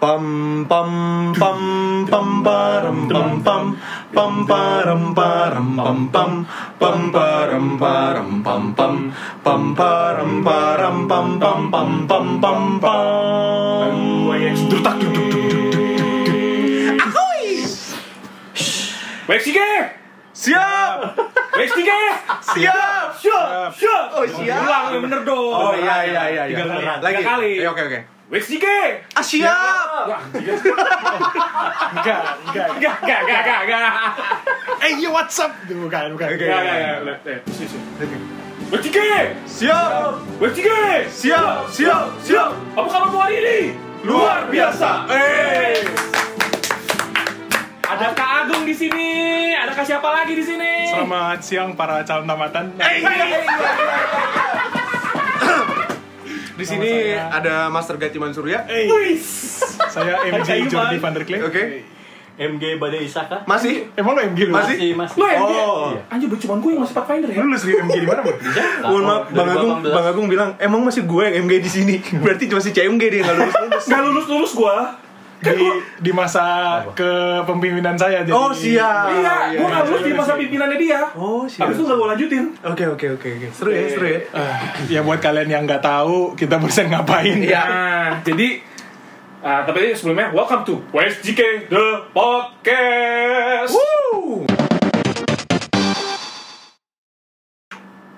Pam pam pam pam param pam pam pam param param pam pam pam param param pam pam pam param param pam pam pam pam pam pam. Duk duk duk. Ahoy! Wexige! Siap! Siap! Siap! Siap! Oh, siap. Ulang bener dong. Oh iya iya iya iya. Tiga kali. Lagi. Tiga kali. Eh, Oke oke. Wexige! Ah siap! Enggak, enggak, enggak, enggak, enggak, enggak, enggak. Eh, yo what's up? Bukan, bukan. Enggak, enggak, enggak. Wexige! Siap! Wexige! Siap! Siap! Siap! Apa kabar hari ini? Luar biasa! Eh! Ada Kak Agung di sini. Ada Kak siapa lagi di sini? Selamat siang para calon tamatan. Eh, Di sini saya. ada Master Gatiman Surya. Eh, Wis. saya MJ Jordi van der Klee. Oke. MG Badai Isaka Masih? Emang lo MG lu? Masih? masih masih Lu MG? Oh. Anjir, cuma gue yang masih Pathfinder ya? Lu lulus di MG di mana, Bro? Mohon maaf, Bang Agung, Bang Agung bilang emang masih gue yang MG di sini. Berarti masih CMG dia nggak lulus lulus. Gak lulus-lulus gue. Di di masa kepemimpinan saya jadi. Oh siap. Iya, gue gak lulus di iya, masa iya. pimpinannya dia. Oh siap. Habis itu gak gue lanjutin. Oke oke oke oke. Seru ya seru ya. Ah, ya buat kalian yang nggak tahu kita barusan ngapain. Iya. Nah, jadi ah, tapi sebelumnya welcome to WSJK The Podcast. Woo!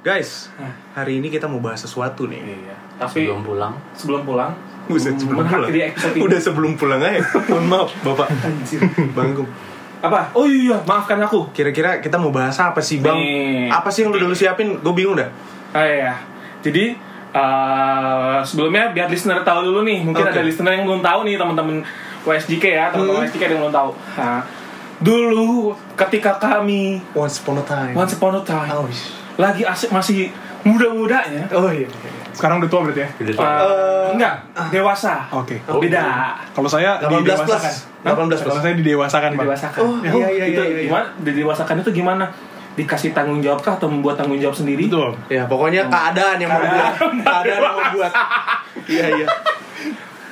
Guys, hari ini kita mau bahas sesuatu nih. Iya, tapi sebelum pulang sebelum pulang, Buset, sebelum pulang. mengakhiri episode ini. Udah sebelum pulang aja. Mohon maaf, Bapak. Bang. Apa? Oh iya, maafkan aku. Kira-kira kita mau bahas apa sih, Bang? Nih. Apa sih yang lu dulu siapin? Gue bingung dah. Ah iya. Jadi eh, sebelumnya biar listener tahu dulu nih, mungkin Oke. ada listener yang belum tahu nih teman-teman WSJK ya, teman-teman Hmm. WSJK yang belum tahu. Nah, dulu ketika kami Once upon a time. once upon a time Oh, lagi asik masih muda-mudanya, oh iya. Sekarang udah tua berarti ya? Udah tua. eh, enggak dewasa. Oke. Beda. Kalau saya 18 plus. didewasakan. 18 plus. Kalau saya didewasakan. Didewasakan. Oh, iya, iya, itu iya, iya. gimana? Didewasakan itu gimana? Dikasih tanggung jawab kah atau membuat tanggung jawab sendiri? Betul. Ya, pokoknya keadaan yang membuat. Keadaan yang membuat. Iya, iya.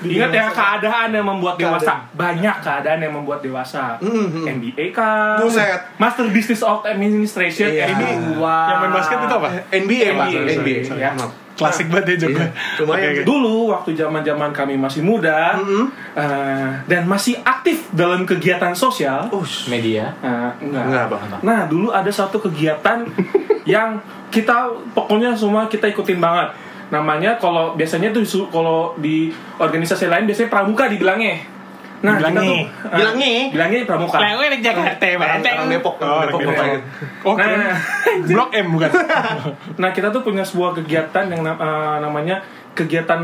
Ingat ya keadaan yang membuat Keadaan. dewasa. Banyak keadaan yang membuat dewasa. Mhm. MBA kah? Buset. Master Business of Administration. Iya. Ini Yang main basket itu apa? NBA, Pak. NBA, NBA. sorry, ya. Klasik banget ya juga. Iya, oke. Dulu waktu zaman-zaman kami masih muda Mhm. eh, dan masih aktif dalam kegiatan sosial. Ush. media eh, enggak. Enggak, Bang. Nah, dulu ada satu kegiatan yang kita pokoknya semua kita ikutin banget. Namanya kalau biasanya tuh kalau di organisasi lain biasanya pramuka dibilangnya. Nah, kita Bilangnya. tuh eh, Bilangnya. bilangnya pramuka. Lewe di Jakarta, Orang, orang Depok. Oh, orang Depok. Depok. Depok. Oh, keren. Nah, Blok M bukan? nah kita tuh punya sebuah kegiatan yang eh, namanya kegiatan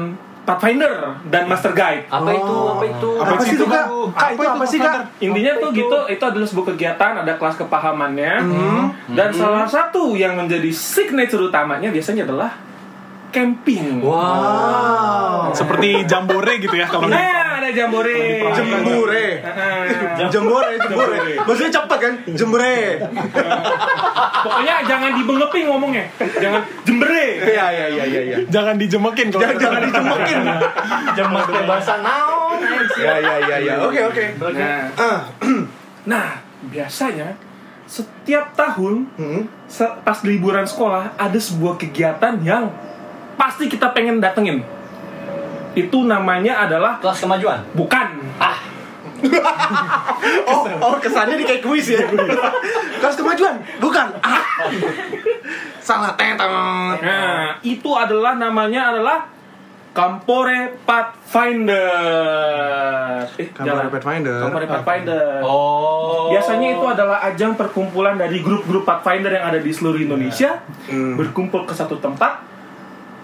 Pathfinder dan Master Guide. apa itu apa itu Apa sih itu, Kak? Kak, itu apa sih, Kak? Intinya Apa tuh itu? gitu, itu adalah sebuah kegiatan, ada kelas kepahamannya, dan salah satu yang menjadi signature utamanya biasanya adalah camping. Wow. Seperti jambore gitu ya kalau Nah, ada jambore. Jembure. Nah, Jembure, jembure. Maksudnya cepet kan? Jembure. pokoknya jangan dibengeping ngomongnya, jangan jembere. Iya, iya, iya, iya, iya. jangan dijemekin kalau Jangan jangan dicemekin. jam pakai bahasa naon Iya, iya, iya, iya. Oke, oke. Nah, Ah. nah, biasanya setiap tahun Hmm. pas liburan sekolah ada sebuah kegiatan yang pasti kita pengen datengin. Itu namanya adalah kelas kemajuan bukan ah Oh, oh kesannya di kayak kuis ya. Kelas kemajuan, bukan? Ah. Salah tetong. Nah, itu adalah namanya adalah Campore Pathfinder. Eh, Campore jangan. Pathfinder. Campore Pathfinder. oh Biasanya itu adalah ajang perkumpulan dari grup-grup Pathfinder yang ada di seluruh Indonesia Hmm. berkumpul ke satu tempat.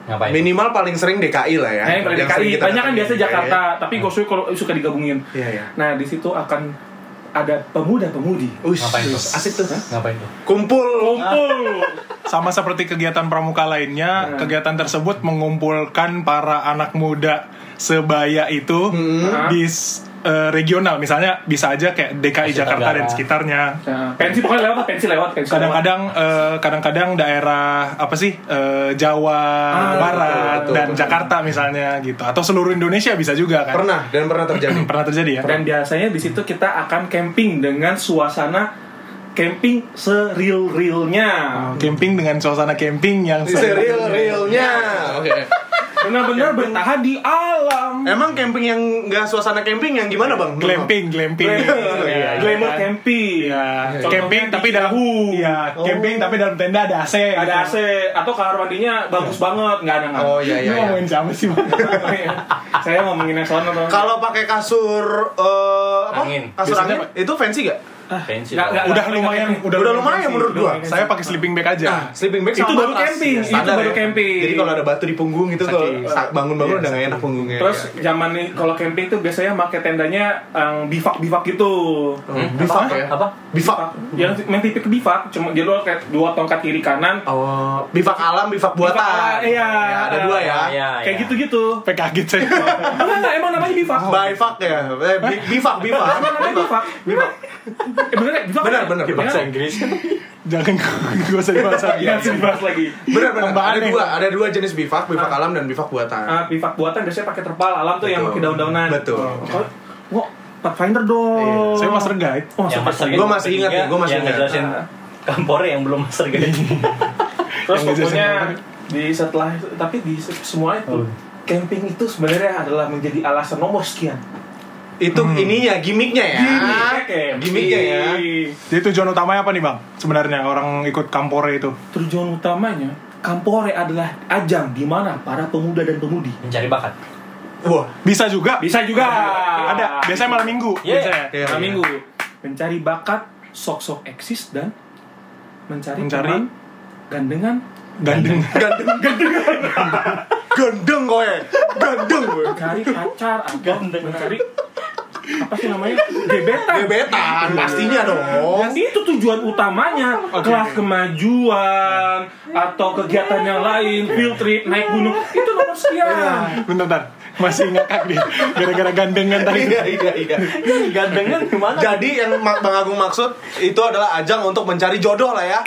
Ngapain Minimal paling sering DKI lah ya. Nah, yang paling Yang DKI, banyak kan biasa Jakarta, Iya, tapi gue suka kalau suka digabungin. Iya, iya. Nah, di situ akan ada pemuda-pemudi Ush, Ngapain tuh? asik tuh. ngapain tuh Kumpul. kumpul. sama seperti kegiatan pramuka lainnya, Nah. kegiatan tersebut mengumpulkan para anak muda sebaya itu Hmm. di eh, regional misalnya bisa aja kayak DKI Asia Jakarta Tenggara. dan sekitarnya Nah, pensi pokoknya lewat pensi lewat, pensi kadang-kadang eh, kadang-kadang daerah apa sih eh, Jawa Ah, Barat betul, betul, dan betul. Jakarta misalnya gitu atau seluruh Indonesia bisa juga kan Pernah dan pernah terjadi. pernah terjadi ya Dan biasanya di situ kita akan camping dengan suasana camping seril-rilnya. Oh, camping dengan suasana camping yang Serial realnya. Oke. Benar-benar bertahan di alam. Emang camping yang nggak suasana camping yang gimana bang? glamping glamping Glamour, Iya, iya. camping. Iya, Contohnya camping di tapi dalam. Iya, Oh. camping tapi dalam tenda ada AC. Ada gitu. AC atau kamar mandinya bagus banget, nggak ada nggak. Oh iya Lu iya. iya. ngomongin siapa sih, Bang? Saya ngomongin yang sono tuh. Kalau pakai kasur eh, apa? Angin. Kasur Biasanya angin itu fancy gak? Nggak- nggak- Udah lumayan, udah, Udah lumayan sih. menurut gua. Saya pakai sleeping bag aja. Nah, sleeping bag Itu sama baru matras. camping, Ya, itu standar baru ya. camping. Jadi kalau ada batu di punggung itu kalau Sakit. sa- bangun-bangun Iya, udah enak punggungnya. Terus zaman nih kalau camping tuh biasanya pakai tendanya yang bivak-bivak gitu. Hmm, bivak ya? Apa? Bivak. Yang main tipik bivak, cuma jadi lo kayak dua tongkat kiri kanan. Oh, bivak alam, bivak buatan. Bivak, iya. Ya, ada dua ya. Iya, Kayak iya. gitu-gitu. Kaget saya. Enggak, enggak, emang namanya bivak. Bivak ya. Eh, bi- bivak, bivak. Emang namanya bivak. Bivak. Eh bener ya? Bivak Bener, ya? bener. Bahasa kan? Inggris. Jangan gak usah dibahas lagi. Iya, sih dibahas lagi. Benar, benar. Tambahan Ada dua, ada dua jenis bivak, bivak alam dan bivak buatan. Ah, bivak buatan biasanya pakai terpal alam tuh yang pakai daun-daunan. Betul. Oh, Wah, Pathfinder dong. Saya master guide. Oh, Yang super master Gua masih ingat nih, gua masih yang ingat. ngejelasin Kampore yang belum master guide. Terus Yang ngejelasin pokoknya di setelah itu, tapi di se- semua itu Oh. camping itu sebenarnya adalah menjadi alasan nomor sekian. Itu ininya, gimmicknya ya. Gimmicknya, Gimmicknya ya. Jadi tujuan utamanya apa nih bang? Sebenarnya orang ikut kampore itu. Tujuan utamanya Kampore adalah ajang di mana para pemuda dan pemudi Mencari bakat. Wah, Bisa juga. bisa juga Ada. Biasanya malam minggu. Iya. Biasanya. Iya, Malam iya. minggu mencari bakat sok-sok eksis dan mencari, Mencari? teman gandengan Gandeng. gandeng, gandeng, gandeng kowe, gandeng kowe. mencari pacar atau mencari apa sih namanya gebetan Gebetan, pastinya dong. Dan itu tujuan utamanya Oke. kelas kemajuan atau kegiatan yang lain, field trip, naik gunung itu nomor sekian. Bentar, bentar. Masih ngakak dia. Gara-gara gandengan tadi. Iya, iya, iya. Gandengan gimana? Jadi yang Bang Agung maksud itu adalah ajang untuk mencari jodoh lah ya.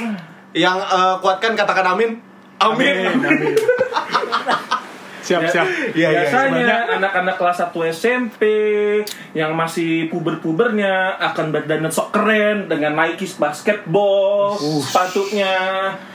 Yang eh, kuatkan katakan amin. Amin. Amin. Siap, Ya, siap. Iya, iya, Biasanya anak-anak kelas 1 SMP yang masih puber-pubernya akan berdandan sok keren dengan Nike basketball sepatunya.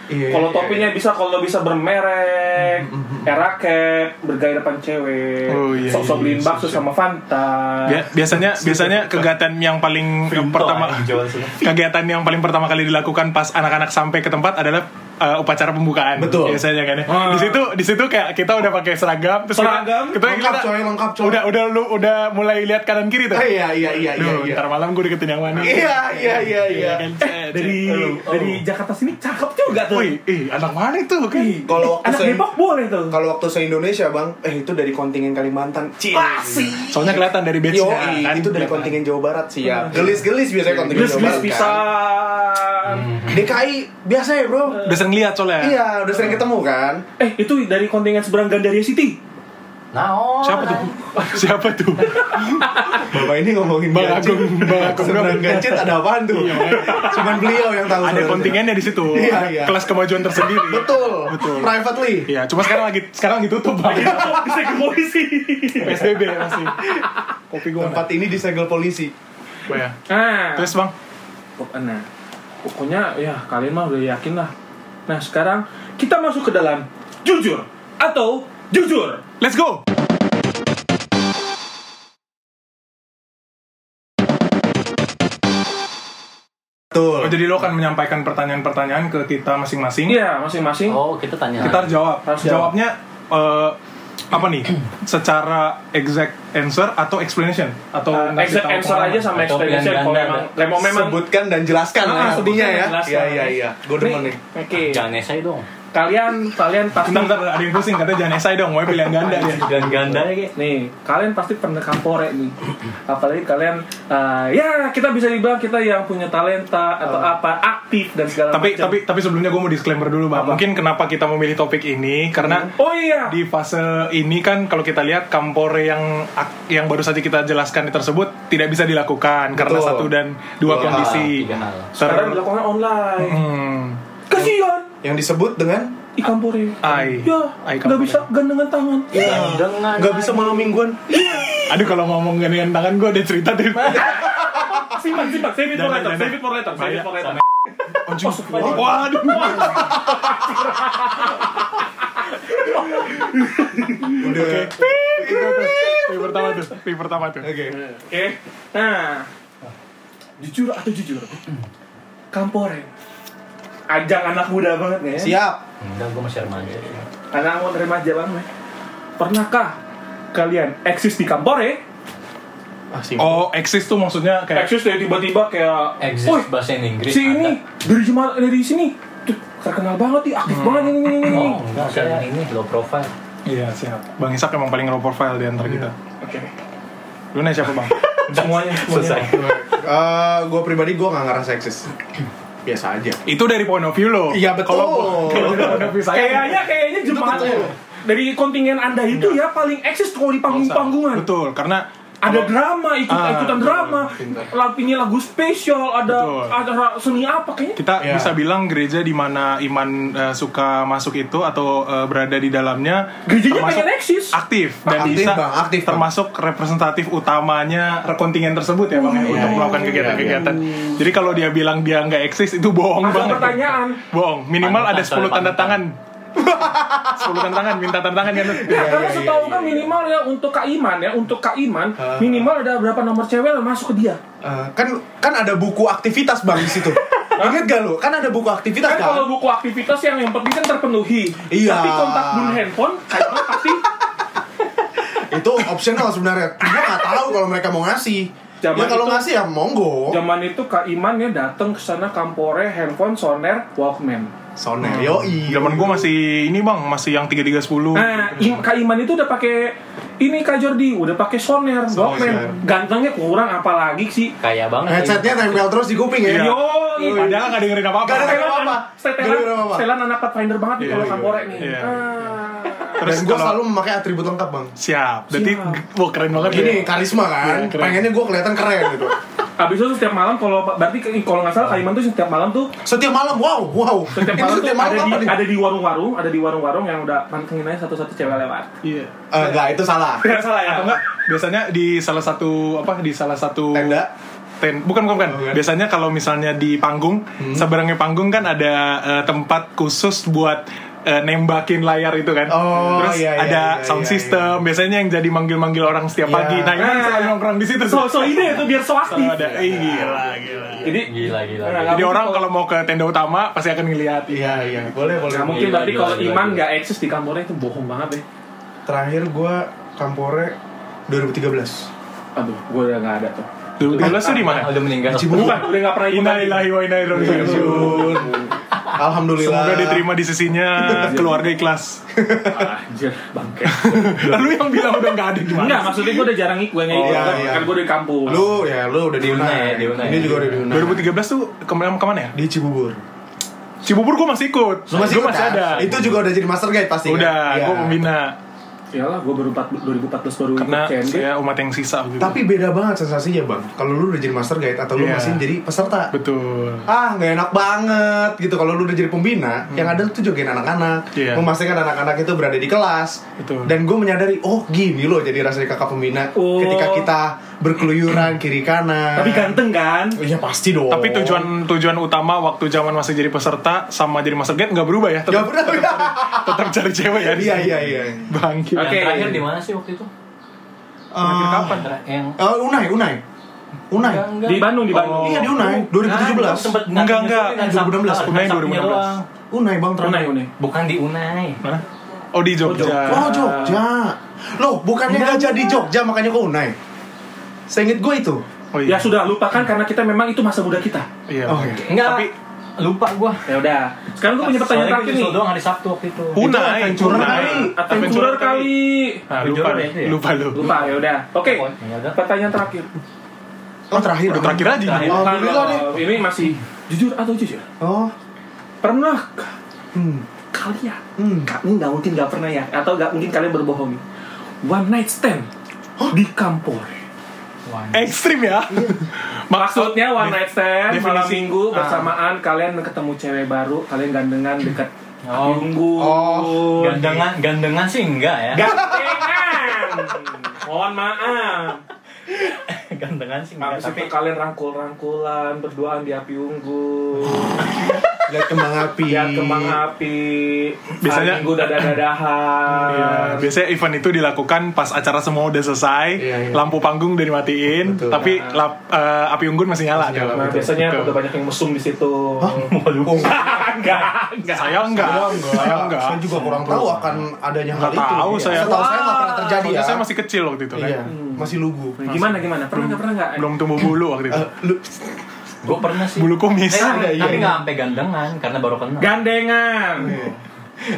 Iya, kalau iya, topinya bisa kalau bisa bermerek, eraket, bergaya depan cewek, Oh, iya, sok-sok iya, beliin iya, bakso sama Fanta. Bia- biasanya biasanya kegiatan yang paling pertama kegiatan yang paling pertama kali dilakukan pas anak-anak sampai ke tempat adalah uh, upacara pembukaan. Betul. Biasanya kan ya. Ah. Di situ di situ kayak kita udah pakai seragam terus Seragam? kita, Lengkap, kita- coy, lengkap, coy. Udah udah lu udah mulai lihat kanan kiri tuh. Ah, Iya, iya, iya, iya, Duh, iya. ntar malam gue deketin yang mana. Iya, iya, iya, iya. kan, cet, Dari cet. dari Jakarta sini cakep juga tuh. Wih, ih, anak mana itu? Kan? Kalau waktu Anak saya Depok boleh tuh. kalau waktu se Indonesia bang, eh itu dari kontingen Kalimantan. Cie. Soalnya kelihatan dari Yo, batch-nya kan. itu dari kelihatan. kontingen Jawa Barat sih ya. Gelis-gelis biasanya kontingen Jawa Gelis-gelis Barat kan. pisan. DKI biasa ya bro. Udah sering lihat soalnya. Iya, udah sering ketemu kan. Eh, itu dari kontingen seberang Gandaria City. Nah, Siapa tuh? Siapa tuh? Bapak ini ngomongin Bang. Agung, Bang Agung. Seberang gancit ada apaan tuh? Cuman beliau yang tahu. Ada kontingennya di situ. Iya, iya. Kelas kemajuan tersendiri. Betul. Betul. Privately. Iya, cuma sekarang lagi sekarang ditutup bang. Bisa ke polisi. PSBB masih. Kopi gue Tempat ini disegel polisi. ya. Nah, Terus bang, nah, pokoknya ya kalian mah udah yakin lah. Nah, sekarang kita masuk ke dalam jujur atau jujur. let's go. Betul. Oh, jadi lo akan menyampaikan pertanyaan-pertanyaan ke kita masing-masing. Iya, masing-masing. Oh, kita tanya. Kita harus jawab. Harus jawab. Jawabnya eh, apa nih? Secara exact answer atau explanation atau Uh, exact answer aja sama explanation kalau memang memang memang Sebutkan dan jelaskan Ah, lah sebutkan intinya dan ya. jelaskan. Iya iya iya. Gue demen nih. Oke. Jangan esai dong. Kalian kalian pasti Bentar, bentar, ada yang pusing katanya jangan esai dong, mau pilihan ganda dia. Dan ganda ya nih kalian pasti pernah kampore nih apalagi kalian eh, ya kita bisa dibilang kita yang punya talenta atau apa aktif dan segala Tapi macam tapi tapi sebelumnya gue mau disclaimer dulu, Bang. Apa? Mungkin kenapa kita memilih topik ini karena oh iya di fase ini kan kalau kita lihat kampore yang yang baru saja kita jelaskan tersebut tidak bisa dilakukan karena Betul. satu dan dua Dua kondisi. hal, tiga hal. Ter sekarang dilakukan online hmm, kasihan Yang disebut dengan ikan pore Ai. ya Ai nggak kampore. bisa gandengan tangan Dengan nggak bisa malam mingguan. aduh kalau ngomong dengan tangan gue ada cerita deh. simpan simpan save it for later save it for later save it for later Anjing. Waduh. Udah. Yang pertama tuh, yang pertama tuh. Oke. Oke. Nah, jujur atau jujur, Kampore. Ajang anak muda banget ya. Siap. Enggak, gue masih remaja. Anak mau remaja banget. Pernahkah kalian eksis di Kampore? Ah, sih. Oh, eksis tuh maksudnya kayak Eksis dari tiba-tiba kayak, Exist "Woi, bahasa Inggris. si ini dari cuma dari sini tuh terkenal banget nih, aktif banget ini ini ini. Oh, enggak, saya ini low profile. Iya, siap. Bang Isak emang paling low profile di antara kita. Oke. Lu nih siapa, Bang? Semuanya, semuanya. Selesai. gue pribadi gue nggak ngerasa eksis. Biasa aja. Itu dari point of view lo. Iya, betul. Kalau point of view saya Kayaknya kayaknya jemaat dari kontingen Anda itu ya paling eksis kalau di panggung-panggungan. Betul, karena ada drama ikut Ah, ikutan betul, drama lagu ini lagu spesial ada Betul. ada ra- seni apa kayaknya kita Iya. bisa bilang gereja di mana iman eh, suka masuk itu atau eh, berada di dalamnya gerejanya termasuk pengen eksis aktif dan Aktif, bisa Bang, aktif, Bang. termasuk representatif utamanya kontingen tersebut ya bang ya, Iya, untuk iya, melakukan iya, kegiatan-kegiatan. Jadi kalau dia bilang dia nggak eksis itu bohong ada banget. pertanyaan Bohong. Minimal ada 10 tanda tangan. 10 tanda tangan, minta tanda tangan kan. Ya, Iya, karena iya, setahu iya, kan iya. minimal ya untuk Kak Iman ya, untuk Kak Iman Ah. minimal ada berapa nomor cewek yang masuk ke dia. Eh, kan kan ada buku aktivitas bang di situ. Ingat gak lo? Kan ada buku aktivitas Kan kan? kalau buku aktivitas yang yang penting kan terpenuhi. Iya. Tapi kontak dulu handphone, Iman pasti Itu optional sebenarnya. Gue nggak tahu kalau mereka mau ngasih. Zaman ya kalau itu- ngasih ya monggo. zaman itu Kak Iman ya datang ke sana kampore handphone soner Walkman. Soner, yoi. Zaman gua masih ini bang, masih yang 3310. Nah, Im- Kak Iman itu udah pakai ini Kak Jordi, udah pakai soner, Walkman. Gantengnya kurang apalagi sih. Kaya banget. Headsetnya tempel terus di kuping ya. Iya. Yo, Padahal nggak dengerin apa-apa. Nggak dengerin apa-apa. setelan, setelan anak Pathfinder banget nih Iya, kalau kampore nih. Iya. Ah. Terus Dan gue kalau- selalu memakai atribut lengkap bang. Siap. Berarti Siap. wah keren banget Gini ya. karisma kan. Pengennya gue kelihatan keren gitu. Habis itu setiap malam kalau berarti kalau nggak salah Kak Iman tuh setiap malam tuh Setiap malam, wow, wow. setiap Itu malam tuh setiap malam ada di ada di warung-warung, ada di warung-warung yang udah pantengin aja satu-satu cewek lewat. Iya. Eh, Enggak, itu salah. Tidak salah ya? Atau enggak biasanya di salah satu apa di salah satu Tenda. ten bukan bukan, bukan. Oh, bukan. biasanya kalau misalnya di panggung seberangnya panggung kan ada eh, tempat khusus buat eh, nembakin layar itu kan Oh, terus iya, iya, ada iya, sound iya, system biasanya yang jadi manggil-manggil orang setiap Iya. pagi nah Iman Ah. selalu nongkrong di situ So, so ini itu biar so aktif. ada eh, gila gila Jadi Gila, gila. Nah, jadi orang kalau mau ke tenda utama pasti akan ngeliat Iya, iya. Boleh, boleh. Nah, mungkin Gila, berarti gila, kalau gila, Iman iya. gila. nggak eksis di kampurnya itu bohong banget deh. Terakhir gue Kampore 2013. Aduh, gue udah nggak ada tuh. 2013 tuh di mana Udah meninggal. Di Cibubur. Bukan, udah nggak pernah ikut. Innalillahi wa inna ilaihi raji'un. Alhamdulillah. Semoga diterima di sisinya keluarga ikhlas. Ah, Anjir, bangke. Lalu yang bilang udah nggak ada gimana? Enggak, maksudnya gue udah jarang ikut, gue nggak ikut. iya, kan, iya. kan gue udah di kampus. Lu ya, lu udah di Di Unai, di Unai. Ini juga udah di Unai. 2013 tuh ke mana ke mana ya? di Cibubur. Cibubur gue masih ikut. Masih, masih kan? ada. Itu juga udah jadi master guide pasti. Udah, kan? Iya. gue pembina. Iyalah, gue baru 4, 2014 baru Karena ikut CNB. saya umat yang sisa gitu. Tapi beda banget sensasinya bang. Kalau lu udah jadi master guide atau lu Iya. masih jadi peserta. Betul. Ah, nggak enak banget gitu. Kalau lu udah jadi pembina, yang ada tuh jogain anak-anak, Hmm. Iya. memastikan anak-anak itu berada di kelas. Betul. Dan gue menyadari, oh gini loh jadi rasanya kakak pembina. Oh. Ketika kita berkeluyuran kiri kanan. Tapi ganteng kan? Iya pasti dong. Tapi tujuan tujuan utama waktu zaman masih jadi peserta sama jadi master guide nggak berubah ya. Gak Tetap, pernah. tetap cari cewek ya. Iya iya iya. Bangkit. Oke. terakhir di mana sih waktu itu? Terakhir Eh, kapan? Yang eh, Unai, Unai, Unai. Enggak, enggak. Di Bandung, di Bandung. Iya di Unai, 2017. Nah, Enggak, enggak. 2016. Unai 2016. doang. Unai bang terakhir. Unai, Unai. Bukan di Unai. Mana? Oh di Jogja. Oh Jogja. Loh bukannya Enggak, nggak jadi. Jogja makanya ke Unai. Seinget gue itu. Oh Ya iya. sudah, lupakan karena kita memang itu masa muda kita. Iya. Oh, iya. Enggak. Tapi Lupa gua. Ya udah. Sekarang gue punya pertanyaan Soalnya gua terakhir nih. doang hari Sabtu waktu itu. Hunai, Adventurer kali. Adventurer kali. Nah, lupa, ya ya? lupa lu. Lupa ya udah. Oke. Ya. Pertanyaan terakhir. Oh terakhir Udah terakhir aja. Terakhir. Oh, alhamdulillah deh. ini masih jujur atau jujur? Oh. Pernah Hmm. kalian? Hmm. Nggak mungkin nggak pernah ya? Atau nggak mungkin kalian berbohong nih? One night stand di Kampore. Ekstrim ya. Maksud Maksudnya one night stand malam definisi- minggu Ah. bersamaan kalian ketemu cewek baru, kalian gandengan dekat Oh. api unggun. Oh. gandengan gandengan sih enggak ya. Gandengan. Mohon maaf. gandengan sih enggak. Habis Tapi itu kalian rangkul-rangkulan berduaan di api unggun. Lihat kembang api. Lihat kembang api. Biasanya- minggu dadah-dadahan. Iya, biasanya event itu dilakukan pas acara semua udah selesai, Iya, iya. lampu panggung udah dimatiin, Betul. tapi lap- eh, api unggun masih nyala. Masih nyala, tuh. Nah, biasanya Betul. udah banyak yang mesum di situ. Waduh. Oh, enggak, enggak. Saya enggak, saya enggak. Saya juga kurang tahu akan adanya hal Nggak itu. tahu Iya. saya. Setahu saya nggak pernah terjadi ya. saya masih kecil waktu itu kan. Masih lugu. Gimana gimana? Pernah nggak pernah nggak? Belum tumbuh bulu waktu itu. Eh, lu Gue pernah sih. Bulu kumis. Eh, Iya, iya, tapi iya. nggak sampai gandengan karena baru kenal. Gandengan.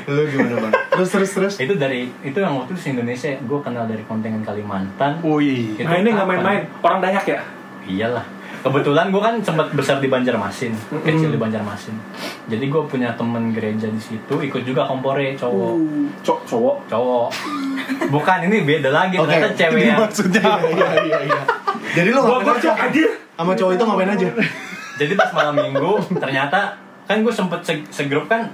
lu gimana bang? Terus terus terus. itu dari itu yang waktu itu di Indonesia gue kenal dari kontingen Kalimantan. Wih. Nah ini nggak main-main. Orang Dayak ya? Iyalah. Kebetulan gue kan sempat besar di Banjarmasin, kecil di Banjarmasin. Jadi gue punya temen gereja di situ, ikut juga kompore cowok. Cok cowok. Cowok. Bukan ini beda lagi Oke. ternyata cewek Ini yang. maksudnya Iya iya iya iya. Jadi lu ngapain aja? Sama cowok itu ngapain aja? Jadi pas malam minggu ternyata kan gue sempet se- segrup kan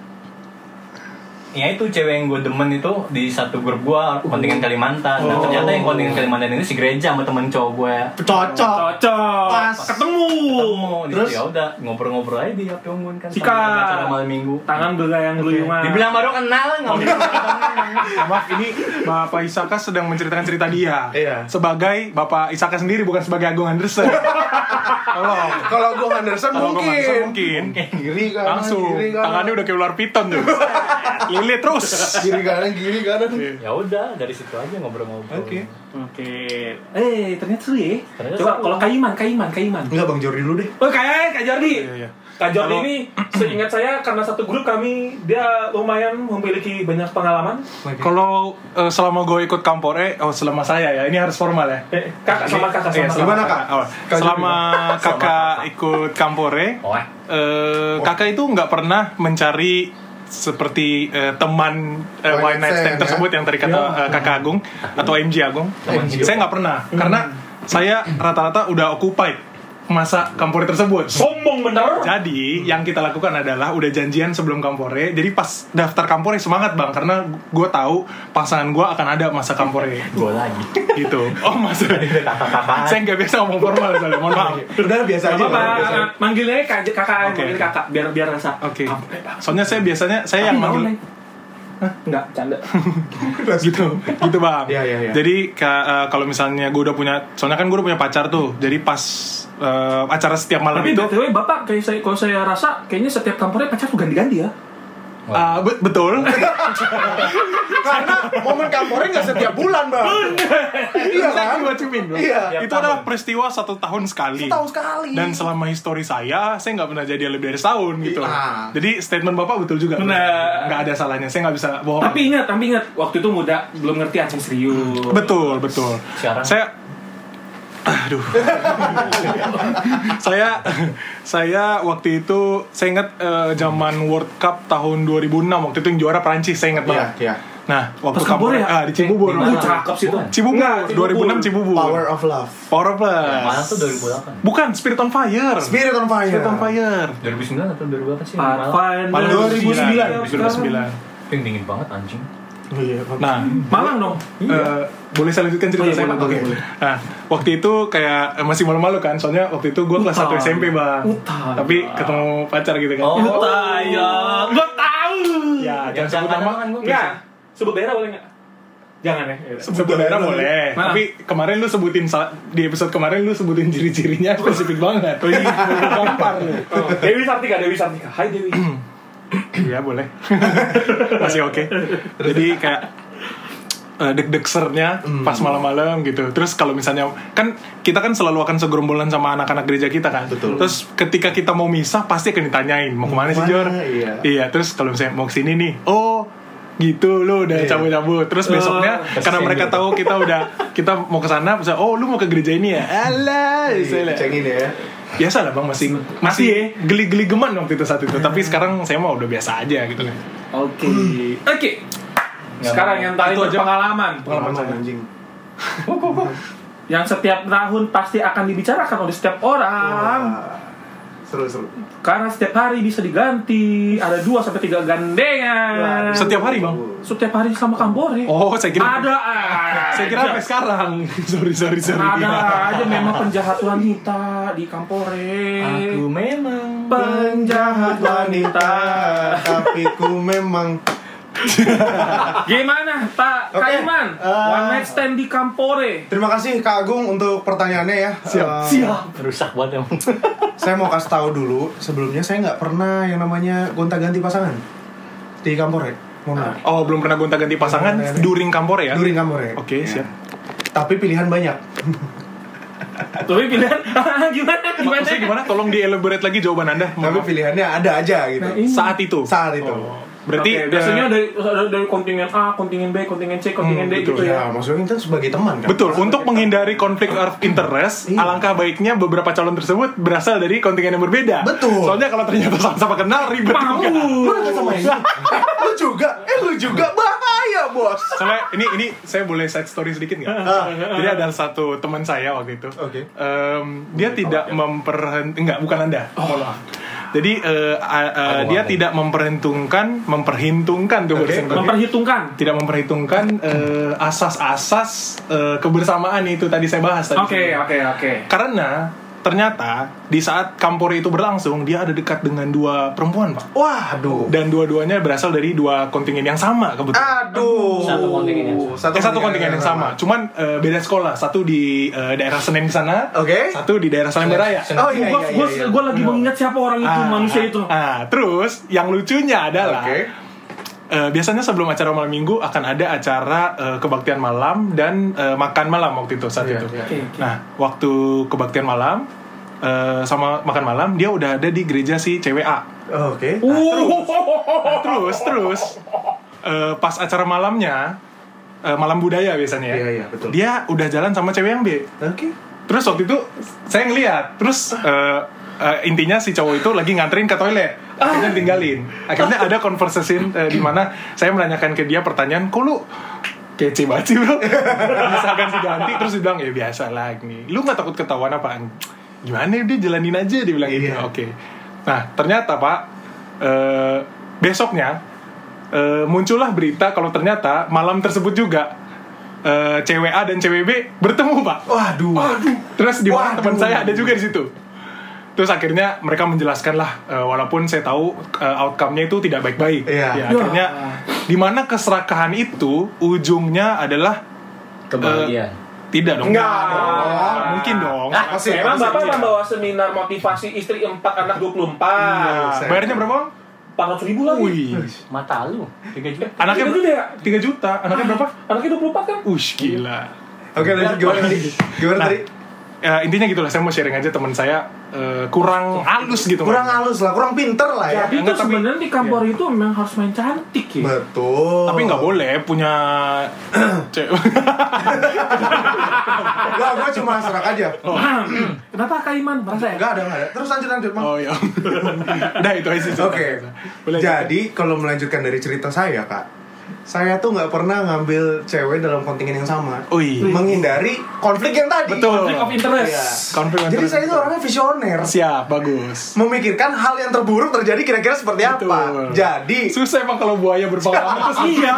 ya itu cewek yang gue demen itu di satu grup gue kontingen Kalimantan. Nah ternyata yang kontingen Kalimantan ini si gereja sama temen cowok gue. Cocok. Cocok. Pas. Ketemu. Ketemu, Terus? ya udah ngobrol-ngobrol aja di HP unggun kan. Sika. acara malam minggu. Tangan belayang geluyungan. Dibilang baru kenal nggak Maaf ini Bapak Isaka sedang menceritakan cerita dia Iya. Sebagai Bapak Isaka sendiri bukan sebagai Agung Anderson Tolong Kalau Kalau Agung Anderson mungkin. mungkin Kiri kanan, Langsung. Tangannya udah kayak ular piton tuh Lilit terus kiri kanan kiri kanan. ya udah dari situ aja ngobrol-ngobrol. Oke. Oke. Eh ternyata seru ya. Ternyata Coba kalau Kaiman, Kaiman, Kaiman. Enggak Bang Jordi dulu deh. Oh kayak Kak Jordi. Iya, iya. Kak Jordi ini seingat saya karena satu grup kami dia lumayan memiliki banyak pengalaman. Kalau eh, selama gue ikut kampore Oh selama saya ya Ini harus formal ya Eh, kakak sama kakak Iya, sama selama Gimana, kakak. Kak? Oh, Kak selama kakak ikut kampore Oh, eh. eh, kakak itu nggak pernah mencari seperti eh, teman eh, One one night stand tersebut ya? yang tadi kata eh, kakak Agung atau MJ Agung. Hidup. Saya nggak pernah karena saya rata-rata udah occupied masa kampore tersebut. Sombong bener. Jadi yang kita lakukan adalah udah janjian sebelum kampore. Jadi pas daftar kampore semangat bang karena gue tahu pasangan gue akan ada masa kampore Gue lagi. gitu. Oh masa? Kakak-kakak. saya nggak biasa ngomong formal soalnya. Mohon maaf. Udah biasa aja. Apa manggilnya kak kakak Oke. manggil kakak biar biar rasa. Oke. Soalnya saya biasanya saya yang manggil online. Hah? Enggak, canda. gitu gitu bang Iya, iya, iya. jadi eh, kalau misalnya gue udah punya soalnya kan gue udah punya pacar tuh jadi pas eh, acara setiap malam Tapi itu btw bapak kayak saya kalau saya rasa kayaknya setiap kantornya pacar tuh ganti-ganti ya. ah, be- betul Karena momen kampore nggak setiap bulan bang. iya kan? gue cumin bro. Iya. itu adalah peristiwa satu tahun sekali Setahun sekali. dan selama histori saya saya nggak pernah jadi lebih dari setahun gitu Iya. jadi statement bapak betul juga. Benar. nggak ada salahnya saya nggak bisa bohong Tapi ingat, tapi ingat waktu itu muda belum ngerti anjing serius. Betul, betul. Sekarang? Saya Aduh. saya saya waktu itu saya ingat eh, zaman World Cup tahun 2006 waktu itu yang juara Prancis saya ingat Iya, banget. iya. Nah, waktu Pas kampore ya? ah di Cibubur. Di Uh, mana? cakep sih tuh. Cibubur, Enggak, Cibubur. 2006 Cibubur. Power of love. Power of Plus. Mana tuh 2008? Bukan Spirit on Fire. Spirit on fire. Spirit on Fire. 2009 atau 2008 sih? Pathfinder. Pada 2009. 2009. Yang dingin banget anjing. Oh, iya. Nah, Malang dong. Eh, boleh saya lanjutkan cerita Oh, iya, saya boleh, Oke. boleh. Nah, waktu itu kayak eh, masih malu-malu kan, soalnya waktu itu gue kelas Utai. 1 SMP bang. Utai. Tapi ketemu pacar gitu kan. Oh. Utaya. Gua tahu. Ya, Jangan sebut nama. kan gue Enggak. Sebut daerah boleh enggak? Jangan ya. Sebut daerah boleh. Nah. Tapi kemarin lu sebutin di episode kemarin lu sebutin ciri-cirinya spesifik banget. Oh iya, gampar lu. Oh, Dewi Sartika, Dewi Sartika. Hai Dewi. Iya boleh. Masih oke. Jadi kayak eh, deg-degsernya pas malam-malam gitu. Terus kalau misalnya kan kita kan selalu akan segerombolan sama anak-anak gereja kita kan. Betul. Terus ketika kita mau misah pasti akan ditanyain mau ke mana sih? Jor? Iya. Terus kalau misalnya mau ke sini nih, oh gitu lu udah Iya. cabut-cabut terus besoknya karena mereka tahu kita udah kita mau ke sana bisa oh lu mau ke gereja ini ya alah saya Cengin ya. biasa lah bang masih masih ya geli-geli geman waktu itu saat itu tapi sekarang saya mah udah biasa aja gitu kan Oke. Oke. Sekarang yang tadi Itu aja. berpengalaman. Pengalaman saya. anjing. Yang setiap tahun pasti akan dibicarakan oleh setiap orang. Wah. Seru seru. Karena setiap hari bisa diganti. Ada dua sampai tiga gandengan. setiap hari bang Setiap hari sama Kambore. oh saya kira Ada aja. saya kira sampai sekarang sorry sorry sorry Ada aja memang penjahat wanita di Kampore. Aku memang penjahat wanita. Tapi ku memang Gimana Pak Oke, Kaiman? eh, One night stand di Kampore. Terima kasih Kak Agung untuk pertanyaannya ya. Siap, Eh, Siap. rusak banget emang. Saya mau kasih tahu dulu, sebelumnya saya nggak pernah yang namanya gonta-ganti pasangan di kantor ya. Mohon maaf. oh belum pernah gonta ganti pasangan pernah. during kampore ya During kantor ya. oke siap Tapi pilihan banyak. Tapi pilihan gimana? Gimana? maksudnya gimana tolong dielaborate lagi jawaban anda Tapi pilihannya ada aja gitu. Nah, ini. saat itu Saat itu. Oh, berarti Oke, biasanya dari dari kontingen A, kontingen B, kontingen C, kontingen Hmm, D betul. gitu Ya, ya. maksudnya kita sebagai teman kan. Betul, untuk menghindari konflik of interest, Iya. alangkah baiknya beberapa calon tersebut berasal dari kontingen yang berbeda. Betul. Soalnya kalau ternyata sama-sama kenal ribet juga. Lu sama ini. Lu juga. Eh, lu juga bahaya, Bos. Soalnya ini ini saya boleh side story sedikit nggak? Jadi ada satu teman saya waktu itu. Oke. Em, dia tidak memperhent enggak bukan anda. Mohon maaf. Jadi eh, a- eh, dia tidak memperhitungkan memperhitungkan tuh Inggris. Memperhitungkan. tidak memperhitungkan eh, asas-asas eh, kebersamaan itu tadi saya bahas tadi. Oke, oke, oke. Karena ternyata di saat kampori itu berlangsung dia ada dekat dengan dua perempuan pak Waduh. dan dua-duanya berasal dari dua kontingen yang sama kebetulan. Aduh. Satu kontingen yang eh, satu kontingen yang sama, cuman eh, beda sekolah. Satu di eh, daerah Senen di sana, Oke. satu di daerah Salemba Raya. Oh iya Gua, iya gua, iya. iya. gua lagi mengingat siapa orang itu, Ah, manusia itu. ah, terus yang lucunya adalah Oke. Eh, biasanya sebelum acara malam minggu akan ada acara eh, kebaktian malam dan eh, makan malam waktu itu saat Iya, itu. Oke, oke. Nah, waktu kebaktian malam eh, sama makan malam dia udah ada di gereja si cewek A. Oke. Nah, terus terus eh, pas acara malamnya eh, malam budaya biasanya ya. Iya, iya, betul. Dia udah jalan sama cewek yang B. Oke. Terus waktu itu saya ngeliat, terus eh, eh, intinya si cowok itu lagi nganterin ke toilet, akhirnya tinggalin. Akhirnya ada conversation eh, di mana saya menanyakan ke dia pertanyaan, kok lu kece banget sih bro misalkan si ganti terus dia bilang ya biasa lah nih lu nggak takut ketahuan apaan gimana dia jalanin aja dia bilang gitu Iya. oke nah ternyata pak eh, besoknya eh, muncullah berita kalau ternyata malam tersebut juga eh, cewek A dan cewek B bertemu pak Waduh. Terus di mana Waduh. teman saya ada juga di situ. Terus akhirnya mereka menjelaskan lah, eh, walaupun saya tahu eh, outcome-nya itu tidak baik-baik. Iya. Ya, akhirnya di mana keserakahan itu ujungnya adalah Kebahagiaan. tidak dong. Enggak. dong. Mungkin dong. Ah, pasti. Emang Pasti, Bapak iya. membawa seminar motivasi istri 4 anak 24. Nah, bayarnya berapa? Bang? 400 ribu lagi. Wih. Mata lu. Tiga juta. Anaknya Tiga juta ya? 3 juta. Anaknya berapa? Anaknya 24 kan? Ush, gila. Oke, lanjut gimana tadi? Gimana Nah, tadi? Ya, intinya gitu lah, saya mau sharing aja teman saya eh, kurang halus gitu. Kurang Bang. halus lah, kurang pinter lah ya. Jadi itu Enggak, tapi- sebenarnya di kantor itu memang harus main cantik ya. Betul. Tapi nggak boleh punya cewek. Enggak, gua cuma serak aja. Kenapa Kak Iman merasa ya? Enggak ada, enggak ada. Terus lanjut lanjut, Bang. Oh iya. Udah itu aja sih. Oke. Boleh. Jadi kalau melanjutkan dari cerita saya, Kak. Saya tuh nggak pernah ngambil cewek dalam kontingen yang sama. Ui. Menghindari konflik yang tadi. Betul. Conflict of interest. Iya. Konflik Jadi interest. saya itu orangnya visioner. siap, bagus. Memikirkan hal yang terburuk terjadi kira-kira seperti apa. Betul. Jadi Susah emang kalau buaya berpengalaman terus Iya.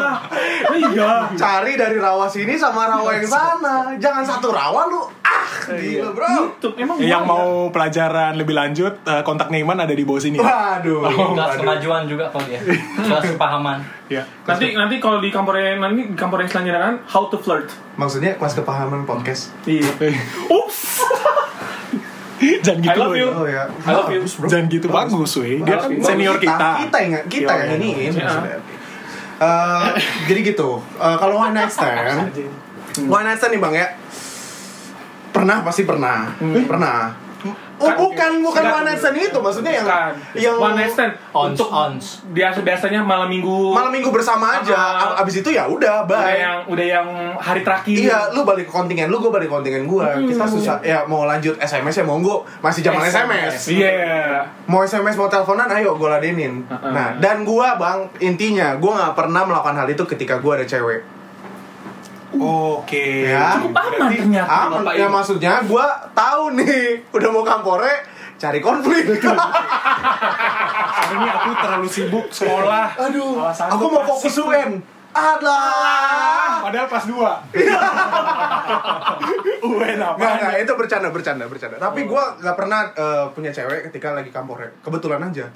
Iya. cari dari rawa sini sama rawa yang sana. Jangan satu rawa lu. Ah, gila, Bro. YouTube emang yang buaya. mau pelajaran lebih lanjut eh, kontak Neiman ada di bawah sini. Waduh. Kelas waduh. kemajuan juga kalau dia. Kelas kepahaman. Ya. nanti nanti kalau di yang nanti di yang selanjutnya kan how to flirt. Maksudnya kelas kepahaman podcast. Iya. Ups. Jangan gitu I love you. Oh ya. I love you. Bagus, bro. Jangan gitu bagus, weh. Dia kan Bagus. senior kita. Kita yang kita Iya, yang iya. iniin. Iya. maksudnya. Eh, jadi gitu. Eh, kalau one night stand, one night stand nih bang ya. Pernah pasti pernah. Pernah. Oh, Kan- bukan bukan one night stand itu maksudnya yang Bukan. yang one night stand Ons, untuk ons. biasa biasanya malam minggu malam minggu bersama aja. A- Abis itu ya udah udah bye. yang udah yang hari terakhir Iya, lu balik ke kontingen lu, gue balik ke kontingen gue. Kita susah, ya mau lanjut SMS ya monggo. Masih zaman SMS. iya Mau SMS mau teleponan, ayo gue ladenin. Uh-uh. Nah, dan gue bang, intinya gue nggak pernah melakukan hal itu ketika gue ada cewek. Oke. Ya. cukup aman Berarti- ternyata Aman, Bapak ya maksudnya gue tahu nih, udah mau kampore, cari konflik. Hari ini aku terlalu sibuk sekolah. Aduh, Alasan aku mau fokus. UN. Alah. Padahal pas dua. UN apa? Nggak, nggak, itu bercanda, bercanda, bercanda. Tapi gue nggak pernah eh, punya cewek ketika lagi kampore. Kebetulan aja.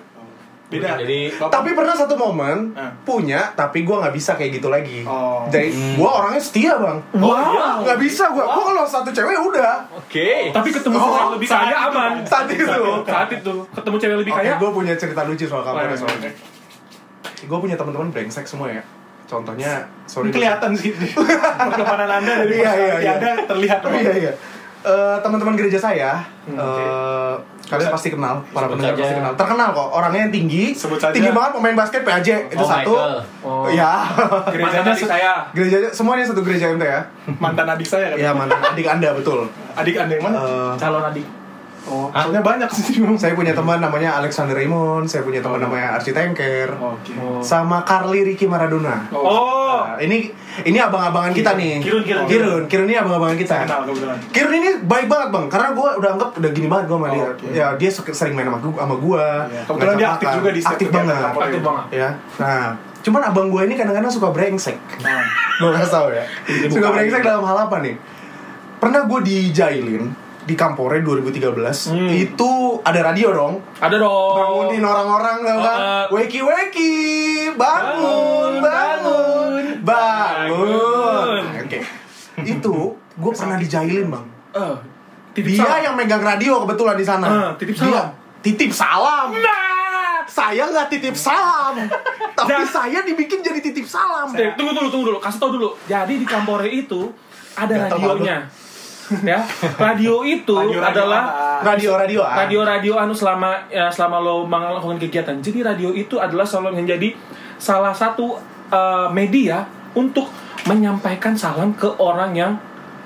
Beda. Jadi- Bapak- Tapi pernah satu momen Eh. punya, tapi gue nggak bisa kayak gitu lagi. Oh. Jadi gue orangnya setia bang. Wow. Nggak bisa gue. Gue kalau satu cewek udah. Oke. tapi ketemu Oh, cewek lebih kaya aman Saat itu. saat itu ketemu cewek lebih kaya gue punya cerita lucu soal Wah, soalnya. Gue punya teman-teman brengsek semua ya. Contohnya, sorry. Kelihatan sih perkembangan anda dari Iya, iya, iya. anda terlihat Oh, iya iya. Eh, teman-teman gereja saya, Hmm, eh, kalian pasti kenal, para pendengar pasti kenal. Terkenal kok, orangnya yang tinggi, Sebut saja. tinggi banget pemain basket PAJ itu Oh, satu. Michael. Oh. Ya, Gerejanya adik saya gereja semuanya satu gereja MT ya. mantan adik saya kan. Iya mantan adik anda betul. Adik anda yang mana? Eh, calon adik oh, soalnya banyak sih. saya punya teman namanya Alexander Raymond, saya punya teman namanya Archie Tanker, Oke. sama Carly Ricky Maradona. oh Nah, ini ini abang-abangan kita nih. Kirun, Kirun. Kirun, Kirun ini abang-abangan kita. Kenal. Kirun ini baik banget bang, karena gue udah anggap udah gini banget gue sama Oh, dia. oke. Ya dia se- sering main sama gue, sama gue. Iya. Kebetulan dia aktif juga di setiap aktif banget. aktif banget Ya, nah cuman abang gue ini kadang-kadang suka brengsek. Nah, gue nggak tahu ya. suka brengsek dalam hal apa nih? Pernah gue dijailin di Kampore 2013 Hmm. itu ada radio dong. Ada dong. Bangunin orang-orang tau kan? Uh, weki weki bangun bangun bangun Nah, oke. Itu gue pernah dijailin bang. Eh, titip dia salam. yang megang radio kebetulan di sana. Eh, titip Dia salam. titip salam. Nah. Saya nggak titip salam. Tapi Dan- saya dibikin jadi titip salam. Eh, tunggu dulu tunggu dulu. Kasih tau dulu. Jadi di Kampore itu ada Gatel radionya ya radio itu Radio-radio adalah radio radio ah. radio-radio anu selama ya, selama lo melakukan kegiatan. Jadi radio itu adalah selalu menjadi salah satu eh, media untuk menyampaikan salam ke orang yang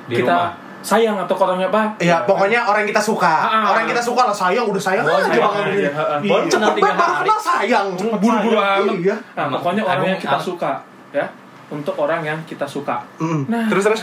Di kita rumah. sayang atau ke orang apa? Ya, pokoknya orang yang kita suka. Ah, ah. orang yang kita suka lah sayang, udah sayang Oh, aja ha. Iya. Baru Cepet tiga banget baru hari. kenal sayang. Buru-buru amat. Iya. Nah, pokoknya orang yang kita suka, ya. Untuk orang yang kita suka. Mm. Nah, Terus terus.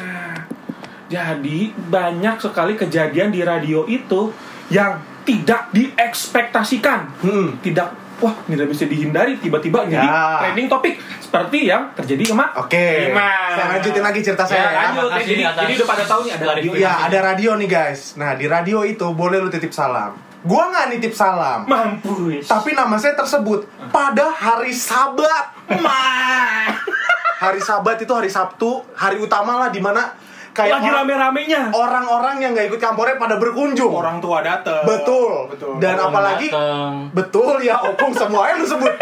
Jadi banyak sekali kejadian di radio itu yang tidak diekspektasikan. Hmm. Tidak wah tidak bisa dihindari tiba-tiba jadi Ya. trending topik seperti yang terjadi sama Oke. Iman. Saya lanjutin lagi cerita Ya, saya. ya. lanjut. Makasih jadi, atas jadi udah pada tahu nih ada radio. Ya, ada radio nih guys. Nah, di radio itu boleh lu titip salam. Gua nggak nitip salam. Mampus. Tapi nama saya tersebut pada hari Sabat. mah Hari Sabat itu hari Sabtu, hari utama lah di mana kayak lagi orang- rame-ramenya. orang-orang yang nggak ikut kampore pada berkunjung. orang tua datang. Betul. Betul. Dan Opung apalagi dateng. betul ya opung semuanya lu sebut.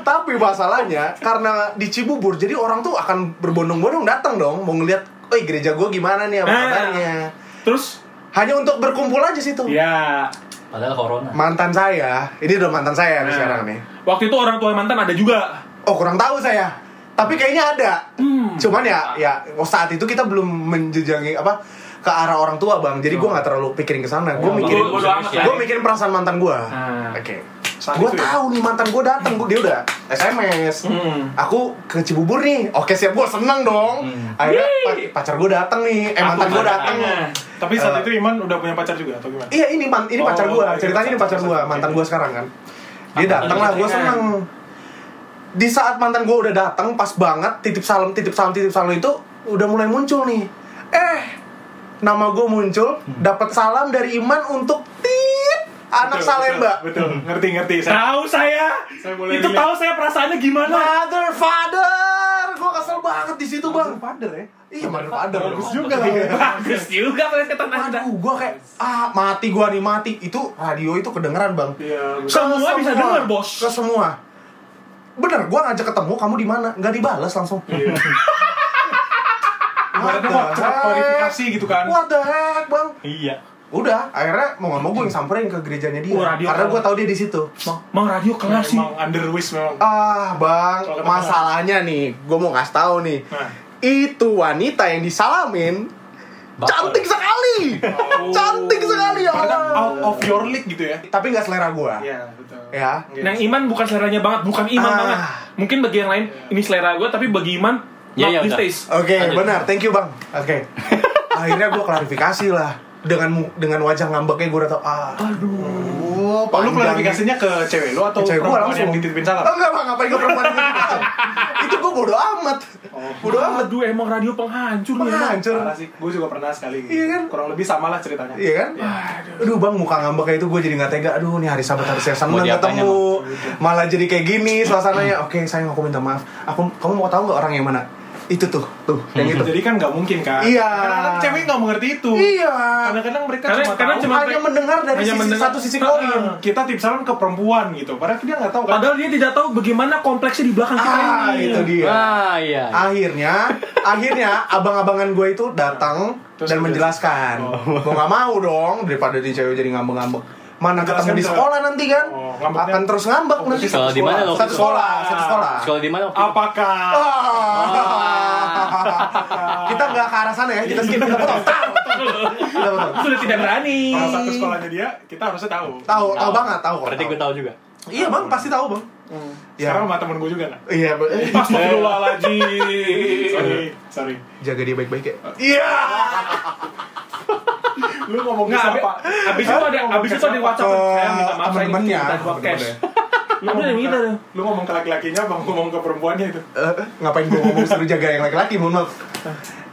Tapi masalahnya karena di Cibubur jadi orang tuh akan berbondong-bondong datang dong mau ngeliat, "Oh, gereja gue gimana nih apa Nah. kabarnya?" Terus Hanya untuk berkumpul aja situ. ya Padahal corona. Mantan saya, ini udah mantan saya nih Nah, sekarang nih. Waktu itu orang tua mantan ada juga. Oh, kurang tahu saya. Tapi kayaknya ada. Hmm. Cuman ya ya saat itu kita belum menjejangi apa ke arah orang tua, Bang. Jadi gua nggak terlalu pikirin ke sana. Gua Oh, mikirin amat ya. gua mikirin perasaan mantan gua. Ah. Oke. Saat Gua itu ya? tahu nih mantan gua datang, gua dia udah SMS. Hmm. Aku ke Cibubur nih. Oke, siap gua seneng dong. Hmm. Akhirnya pa- pacar gua datang nih. Eh mantan gua datang. Tapi saat Eh, itu Iman udah punya pacar juga atau gimana? Iya ini man, ini Oh, pacar gua. iya, Ceritanya ini pacar gua, pacar. mantan gua sekarang kan. Dia datang lah, gua pacaran. seneng. Di saat mantan gua udah datang, pas banget titip salam, titip salam, titip salam itu udah mulai muncul nih. Eh, nama gua muncul, dapat salam dari Iman untuk tit anak Betul, Salemba. Betul, betul. ngerti ngerti. Saya Tahu saya. Saya boleh itu tahu saya perasaannya gimana. Mother father, gua kesel banget di situ bang. father ya. Iya mother father. Bagus juga lah. ya. Bagus juga penelitian Anda. Aduh, gua kayak ah mati gua nih mati. Itu radio itu kedengeran bang. Iya. Semua Ke bisa dengar, Bos. Ke semua. Bener gue ngajak ketemu kamu di mana nggak dibalas langsung Ibaratnya What mau the cepat heck? klarifikasi gitu kan. what the heck bang Iya. udah akhirnya mau nggak mau gue yang samperin ke gerejanya dia Oh, radio karena gue tahu dia di situ Mang, mang radio kelas sih. Emang underwish memang. ah bang Soalnya masalahnya nih gue mau ngasih tahu nih Nah. itu wanita yang disalamin Baper. cantik sekali cantik sekali ya Karena out of your league gitu ya. tapi nggak selera gue Iya, betul. ya Nah, yang Iman bukan seleranya banget, bukan Iman Ah. banget. Mungkin bagi yang lain ini selera gue, tapi bagi Iman Ya, not ya. Oke, Lanjut. benar. Thank you, Bang. Oke. Akhirnya gue klarifikasi lah. Dengan mu- dengan wajah ngambeknya gue udah tau ah. Aduh. Oh, lu klarifikasinya ke cewek lu atau Cewek gue perempuan langsung. yang dititipin salam? Oh, enggak bang ngapain gue perempuan yang dititipin itu gue bodo amat. Bodo amat. Aduh, emang radio penghancur nih. emang. hancur Parah sih, gue juga pernah sekali. Iya kan? Kurang lebih sama lah ceritanya. iya kan? Aduh. Bang muka ngambeknya itu gue jadi nggak tega. Aduh nih hari sabat harus saya seneng ketemu. malah jadi kayak gini suasananya. Oke sayang aku minta maaf. Aku kamu mau tahu nggak orang yang mana itu tuh tuh yang itu Jadi kan nggak mungkin kan? Iya. Kadang-kadang cewek nggak mengerti itu. iya Kadang-kadang mereka Karena- cuma karena tahu cuma- hanya mendengar dari Hanya sisi, mendengar. satu sisi koin Nah, kita tip salam ke perempuan gitu. Padahal dia nggak tahu kan. Padahal dia tidak tahu bagaimana kompleksnya di belakang kita ah ini. itu dia Ah, iya. akhirnya akhirnya abang-abangan gue itu datang Terus dan menjelaskan Oh. gue nggak mau dong daripada di cewek jadi ngambek-ngambek mana ketemu di sekolah nanti kan Oh, akan terus ngambek Oh, nanti Sekolah di mana lo? satu sekolah satu sekolah Sekolah di mana? Apakah Ah. kita nggak ke arah sana ya kita skip kita potong Sudah tidak berani. salah satu sekolahnya dia, kita harusnya tahu. tahu tahu banget tahu Berarti tahu. gue tahu juga. iya bang pasti tahu bang ya Sekarang sama temen gue juga nggak? iya Bang. Astagfirullahaladzim. Sorry, sorry. jaga dia baik-baik ya iya Lu ngomong Nggak, abis, siapa? abis itu ada abis itu ada WhatsApp saya minta maaf saya podcast. temen-temennya. Lu yang gitu. Lu ngomong ke laki-lakinya, bang ngomong ke perempuannya itu. Eh, ngapain gue ngomong suruh jaga yang laki-laki mohon maaf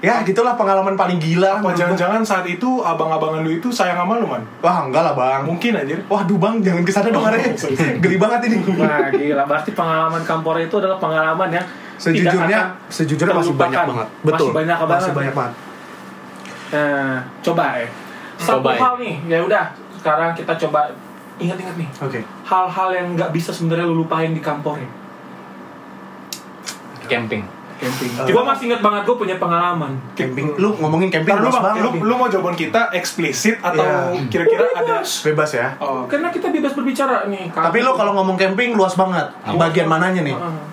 ya gitulah pengalaman paling gila Apa gua. jangan-jangan saat itu abang-abangan lu itu sayang sama lu, man? wah enggak lah bang Mungkin anjir. waduh bang jangan ke sana dong arahnya sorry. geli banget ini Nah, gila. Berarti pengalaman kampor itu adalah pengalaman yang sejujurnya tidak akan sejujurnya masih banyak banget betul Masih banyak banget. masih banyak banget Nah, coba ya. Satu Coba ya. hal nih, ya udah. Sekarang kita coba ingat-ingat nih. oke Hal-hal yang nggak bisa sebenarnya lu lupain di kantor ya. Camping. Camping. Eh. Gua masih inget banget gue punya pengalaman. camping lu ngomongin camping lu, lu, lu mau jawaban kita eksplisit atau Iya. kira-kira ada bebas ya Oh, Karena kita bebas berbicara nih. tapi lu kalau ngomong camping luas banget bagian mananya nih Heeh.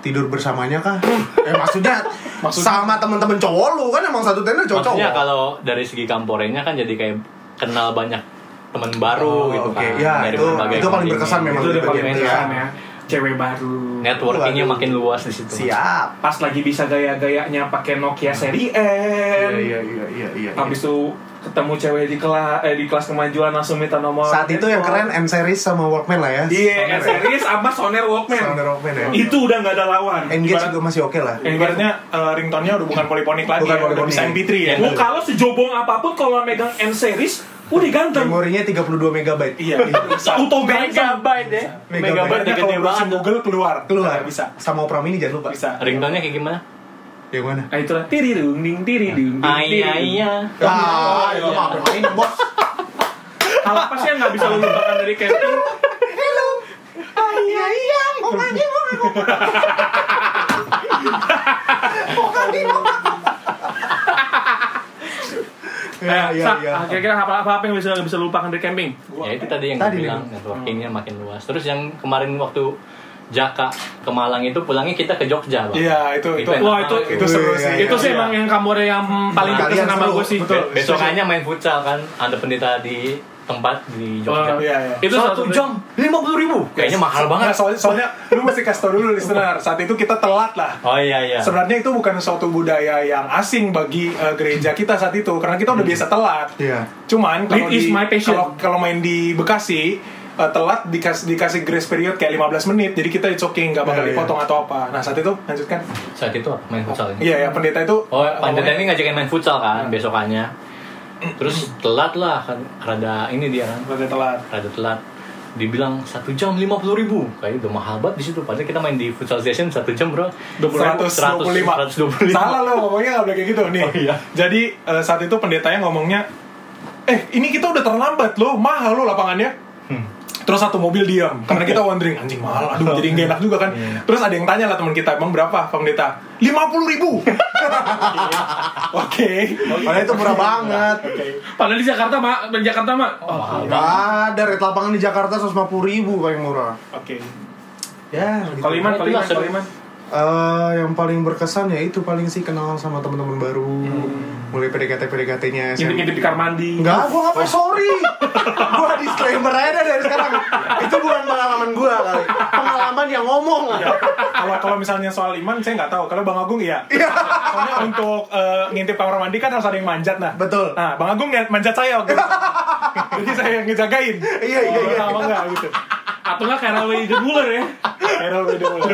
tidur bersamanya kah eh maksudnya, Maksudnya? sama temen-temen cowok lu kan emang satu tenda cowok Maksudnya kalau dari segi kamporenya kan jadi kayak kenal banyak teman baru Oh, gitu oke. kan. Ya, dari itu- berbagai itu paling berkesan memang Itu paling itu berkesan ya. ya. Cewek baru. Networkingnya Waduh. makin luas di situ. siap Pas lagi bisa gaya-gayanya pakai Nokia seri N. iya iya iya iya Habis itu ketemu cewek di kelas eh di kelas kemajuan langsung minta nomor. saat itu yang keren M series sama Walkman lah ya Iya, N series sama Soner Walkman. Soner Walkman ya Itu udah nggak ada lawan. Engage juga masih oke lah ibaratnya eh, ringtone-nya udah bukan poliponik lagi, Bukan ya, udah poliponik. bisa MP3 ya. Mau kalau sejobong apa pun kalau megang N series udah ganteng. memorinya 32 megabyte Iya, bisa. Auto ganteng. Megabyte deh. Megabyte. Megabyte gede kalau browsing banget. Google keluar, keluar bisa. sama Opera Mini jangan lupa Bisa. Ringtone-nya kayak gimana? Yang mana? Nah itulah. Tiri dung ding tiri dung ding tiri. Ayah, iya. ah itu mah main bos. Hal apa sih yang nggak bisa lu lupakan dari camping? hello. Iya iya. Mau lagi mau lagi mau lagi mau ya Eh, ya Sa, ya. Kira-kira apa, apa apa yang bisa bisa lu lupakan dari camping? Ya itu tadi yang Tadi bilang networkingnya makin luas. Terus yang kemarin waktu Jaka ke Malang itu pulangnya kita ke Jogja, Bang. Iya, itu itu. enak Wah, itu- itu seru Iya, sih. iya, itu sih Iya. emang yang kamu yang paling Nah, berkesan sama gue sih. betul. Besokannya main futsal kan, ada pendeta di tempat di Jogja. Oh, Iya, iya. Itu Satu satu jam lima puluh ribu. Kayaknya mahal Nah, banget. soalnya, soalnya lu mesti kasih tau dulu listener, saat itu kita telat lah. Oh iya iya. Sebenarnya itu bukan suatu budaya yang asing bagi eh, gereja kita saat itu karena kita udah biasa telat. Iya. Cuman kalau di my passion. kalau kalau main di Bekasi eh, telat dikasih dikasih grace period kayak 15 menit jadi kita it's okay nggak bakal Iya, iya. dipotong atau apa. Nah, saat itu lanjutkan. Saat itu main futsal ini. Iya, ya pendeta itu Oh, eh, ngomongnya- ini ngajakin main futsal kan besokannya. Terus telat lah kan, rada ini dia kan, Rada telat. rada telat. Dibilang satu jam lima puluh ribu, kayak udah mahal banget di situ. Padahal kita main di futsal session satu jam bro. 125. 125. Salah lo ngomongnya nggak boleh kayak gitu nih. Oh, iya. Jadi eh, saat itu pendetanya ngomongnya, eh ini kita udah terlambat loh, mahal loh lapangannya. Terus satu mobil diam karena kita wondering anjing mahal. Aduh jadi nggak enak juga kan. Terus ada yang tanya lah teman kita emang berapa? Pak Pendeta lima puluh ribu. Oke. Padahal itu murah banget. Padahal di Jakarta, Mak. Di Jakarta, Mak. Oh, Gak ada. Rate lapangan di Jakarta 150 ribu paling murah. oke. Ya, gitu. Kalau Iman, kalau Iman, Eh, yang paling berkesan ya itu paling sih kenal sama teman-teman baru. Mulai PDKT PDKT-nya Ngintip-ngintip di kamar mandi. Enggak, gua ngapain sorry. gua disclaimer aja dari sekarang. Itu bukan pengalaman gua kali. Pengalaman yang ngomong. kalau kalau misalnya soal iman saya nggak tahu kalau bang Agung iya soalnya untuk eh, ngintip kamar mandi kan harus ada yang manjat nah Betul. nah bang Agung ya manjat saya waktu itu. jadi saya yang ngejagain Iya, iya, iya. sama enggak gitu Atau nggak kayak Rawe The Buller ya? Error beda mulai.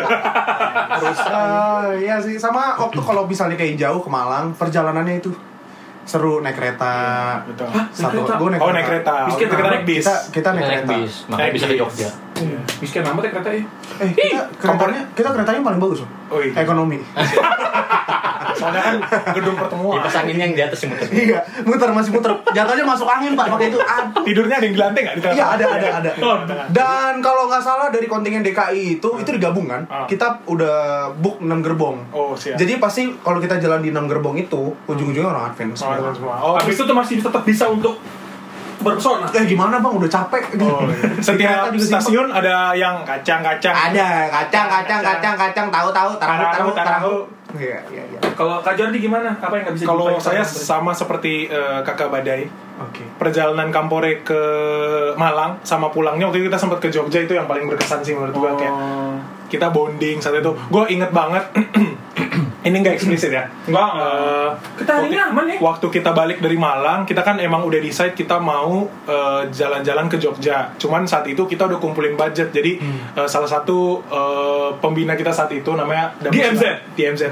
Terus eh, iya sih sama waktu kalau misalnya kayak jauh ke Malang, perjalanannya itu seru naik kereta. betul. Satu, Naik kereta? gua naik oh naik kereta kita naik bis Kita kita naik naik kereta. bis makanya Naik bisa ke bis. Jogja Miskin amat ya kereta ya. Eh, kita keretanya, kita keretanya paling bagus loh. Oh, iya. Ekonomi. soalnya kan gedung pertemuan kipas anginnya yang di atas yang muter iya, muter masih muter. Jatuhnya masuk angin, Pak, pakai itu. Aduh. tidurnya ada yang di lantai nggak di Iya ada ada ada. Oh. Dan kalau nggak salah dari kontingen DKI itu itu digabung kan. Ah. Kita udah book 6 gerbong. oh siap Jadi pasti kalau kita jalan di 6 gerbong itu ujung-ujungnya orang advance. Oh, ada semua. Oh, Habis itu tuh masih tetap bisa untuk berpesona. Eh gimana bang? Udah capek. Oh, iya. Setiap simpel. stasiun ada yang kacang-kacang. Ada kacang kacang kacang kacang tahu. Iya iya iya. Kalau Kak Jordi gimana? Apa yang nggak bisa Kalau saya sama- sama seperti eh, kakak Badai, Oke. perjalanan Kampore ke Malang sama pulangnya waktu itu kita sempat ke Jogja itu yang paling berkesan sih menurut gua kayak Oh. kita bonding saat itu. Gue inget banget. ini nggak eksplisit ya. Enggak, Eh, Kita hari ini aman ya? Waktu kita balik dari Malang, kita kan emang udah decide kita mau eh, jalan-jalan ke Jogja. Cuman saat itu kita udah kumpulin budget. Jadi Hmm. eh, salah satu eh, pembina kita saat itu namanya DMZ. DMZ.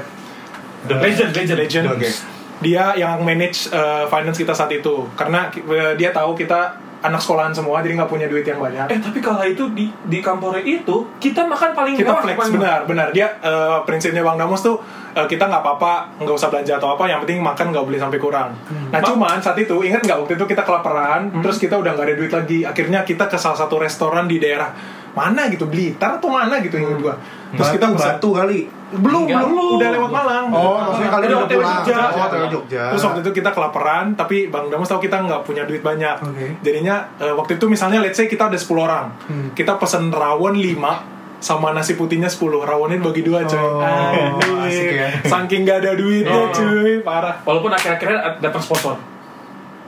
The Legend, Legend, Legend. Oke. Dia yang manage uh, finance kita saat itu karena uh, dia tahu kita anak sekolahan semua jadi nggak punya duit yang banyak. Eh tapi kalau itu di di Kampore itu kita makan paling kita mewah, flex paling benar benar dia uh, prinsipnya bang Damos tuh uh, kita nggak apa-apa nggak usah belanja atau apa yang penting makan nggak boleh sampai kurang. Nah Ma- cuman saat itu ingat nggak waktu itu kita kelaparan terus kita udah nggak ada duit lagi akhirnya kita ke salah satu restoran di daerah mana gitu Blitar atau mana gitu ingat gua. Terus kita Batu, pesan batu kali. belum Enggak. belum udah lewat Malang. Oh, maksudnya kalian Udah pulang. Jogja. Oh, Jogja. Terus waktu itu kita kelaparan, tapi Bang Damus tahu kita nggak punya duit banyak. Oke. Jadinya eh, waktu itu misalnya let's say kita ada 10 orang. Hmm. Kita pesen rawon 5 sama nasi putihnya 10. Rawonnya bagi dua coy. Oh, Aduh. asik ya. Saking gak ada duitnya Oh. cuy, parah. Walaupun akhir-akhirnya datang sponsor.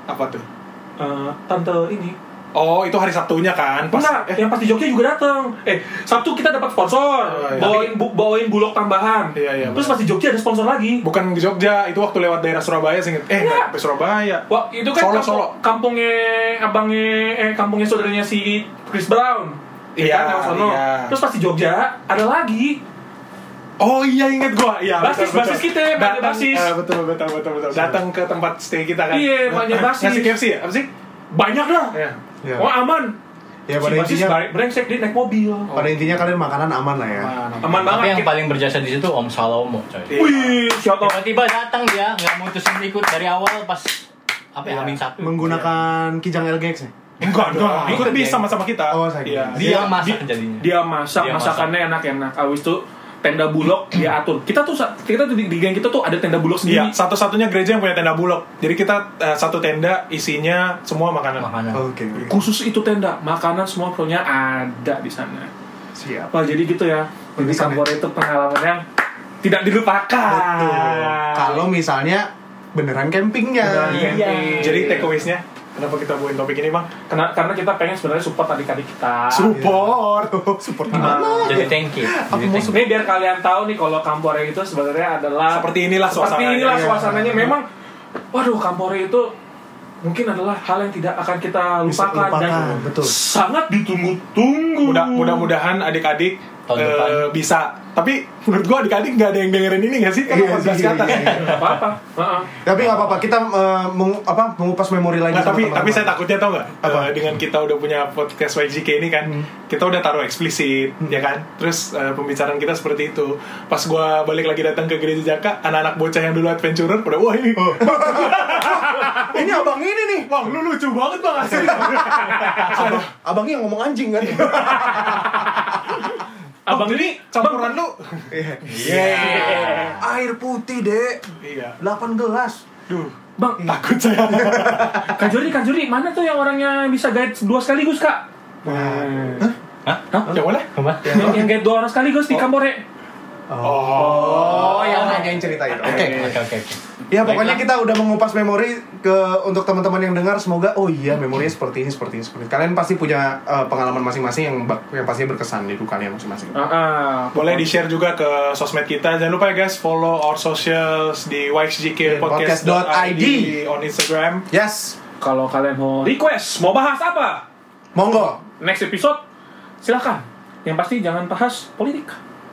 Apa tuh? Eh, tante ini Oh, itu hari Sabtunya kan? Pas, Enggak, eh, yang pas di Jogja juga datang. Eh, Sabtu kita dapat sponsor, Oh, iya. bawain bu, bawain bulog tambahan. Iya, iya, Terus pas di Jogja ada sponsor lagi. bukan di Jogja, itu waktu lewat daerah Surabaya sih. Eh, Iya. nggak sampai Surabaya. Wah, itu kan Solo, kampung, Solo. kampungnya abangnya eh kampungnya saudaranya si Chris Brown. Ya Iya, kan, lewat sono. iya. Terus pas di Jogja ada lagi. Oh iya inget gua, iya Basis- betul, betul. basis kita, banyak Datang, basis. eh, betul betul betul betul. Datang ke tempat stay kita kan. Iya, banyak basis. Ngasih KFC ya? Apa sih? Banyak dah. Iya. Iya. Oh aman. Ya si pada basis intinya bre- brengsek dia naik mobil. pada intinya kalian makanan aman lah ya. Aman tapi banget. yang Kita- paling berjasa di situ Om Salomo coy Iya. Wih, out. tiba-tiba datang dia nggak mutusin ikut dari awal pas apa ya Iya. Amin satu Menggunakan kijang LGX ya? Enggak, enggak. Ikut Ikut bis ya? sama-sama kita. Oh, saya Iya. dia yang masak dia- jadinya Dia masak, Dia masakannya enak-enak. Abis itu tenda bulog dia atur. Kita tuh kita tuh di, di geng kita tuh ada tenda bulog Iya, sendiri. satu-satunya gereja yang punya tenda bulog. Jadi kita eh, satu tenda isinya semua makanan. makanan Oke. oke. Khusus itu tenda, makanan semua punya ada di sana. Siap. Wah, jadi gitu ya. Jadi? Kampore itu pengalaman yang tidak dilupakan. Betul. Kalau misalnya beneran campingnya. Beneran Iya. camping. Jadi takeaways-nya kenapa kita buat topik ini, Bang? karena karena kita pengen sebenarnya support adik-adik kita. Support. Support Gimana? gimana? jadi thank you jadi mau thank you. Ini biar kalian tahu nih kalau Kampore itu sebenarnya adalah Seperti inilah seperti suasananya. inilah Iya. suasananya. Memang, waduh Kampore itu mungkin adalah hal yang tidak akan kita Bisa lupakan, dan lupakan, betul. sangat ditunggu-tunggu. Mudah, mudah-mudahan adik-adik Tahun eh, depan. bisa. Tapi menurut gua adik-adik nggak ada yang dengerin ini nggak sih? Kalau Iya 14 sih, ke atas. iya, iya. Nggak apa-apa. Heeh. Tapi nggak apa-apa, kita eh, apa, mengupas memori lagi tapi tapi saya takutnya tau nggak Apa? Eh, dengan kita udah punya podcast YGK ini kan kita udah taruh eksplisit ya kan terus pembicaraan kita seperti itu pas gua balik lagi datang ke gereja Jaka anak-anak bocah yang dulu adventurer pada wah ini Ini abang ini nih. bang lu lucu banget bang asli Abang, abangnya yang ngomong anjing kan. Abang jadi ini campuran lu Iya. Air putih, Dek. iya 8 gelas. duh Bang, takut saya Kak Juri, Kak Juri, mana tuh yang orangnya bisa guide dua sekaligus, Kak? yang mana Apa? Yang, yang guide dua orang sekaligus di Kampore. Oh, yang nanyain cerita itu. Oke. Oke oke. Ya pokoknya kita udah mengupas memori ke untuk teman-teman yang dengar semoga oh iya memorinya seperti ini seperti ini seperti ini. Kalian pasti punya eh, pengalaman masing-masing yang bak- yang pasti berkesan di hidup kalian masing-masing. Ah, ah. boleh di share juga ke sosmed kita jangan lupa ya guys follow our socials di YXGK Podcast.id. podcast.id on Instagram Yes. Kalau kalian mau request, mau bahas apa? Monggo. Next episode, silakan. Yang pasti jangan bahas politik.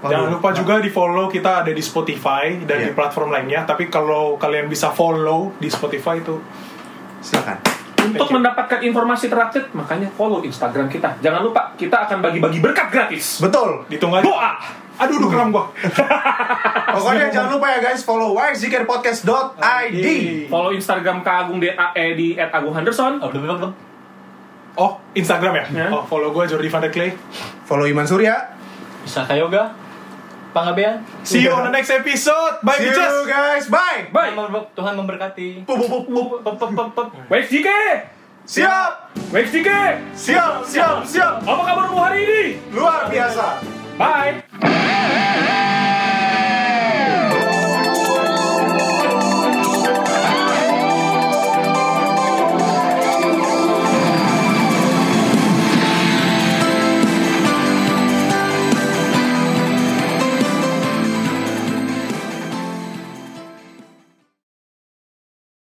Jangan lupa juga di follow kita ada di Spotify dan Iya. di platform lainnya. Tapi kalau kalian bisa follow di Spotify itu Silakan. Untuk mendapatkan informasi terupdate, makanya follow Instagram kita. Jangan lupa, kita akan bagi-bagi berkat gratis. Betul. ditunggu aja. Doa! Aduh, aduh kram gua. Pokoknya jangan lupa ya guys follow yzikirpodcast.id. Follow Instagram Kak Agung di, eh, di @agung_henderson. Oh, belum belum belum. Oh, Instagram ya? Ya. Oh, follow gua Jordi Van der Clay. Follow Iman Surya. Bisa yoga. Pangabean. See you on the next episode. Bye, See you bitches. guys. Bye. Bye! Tuhan member- Tuhan memberkati. Wave JK! Siap. Wave JK! Siap, siap, siap. Apa kabarmu hari ini? Luar biasa. Bye!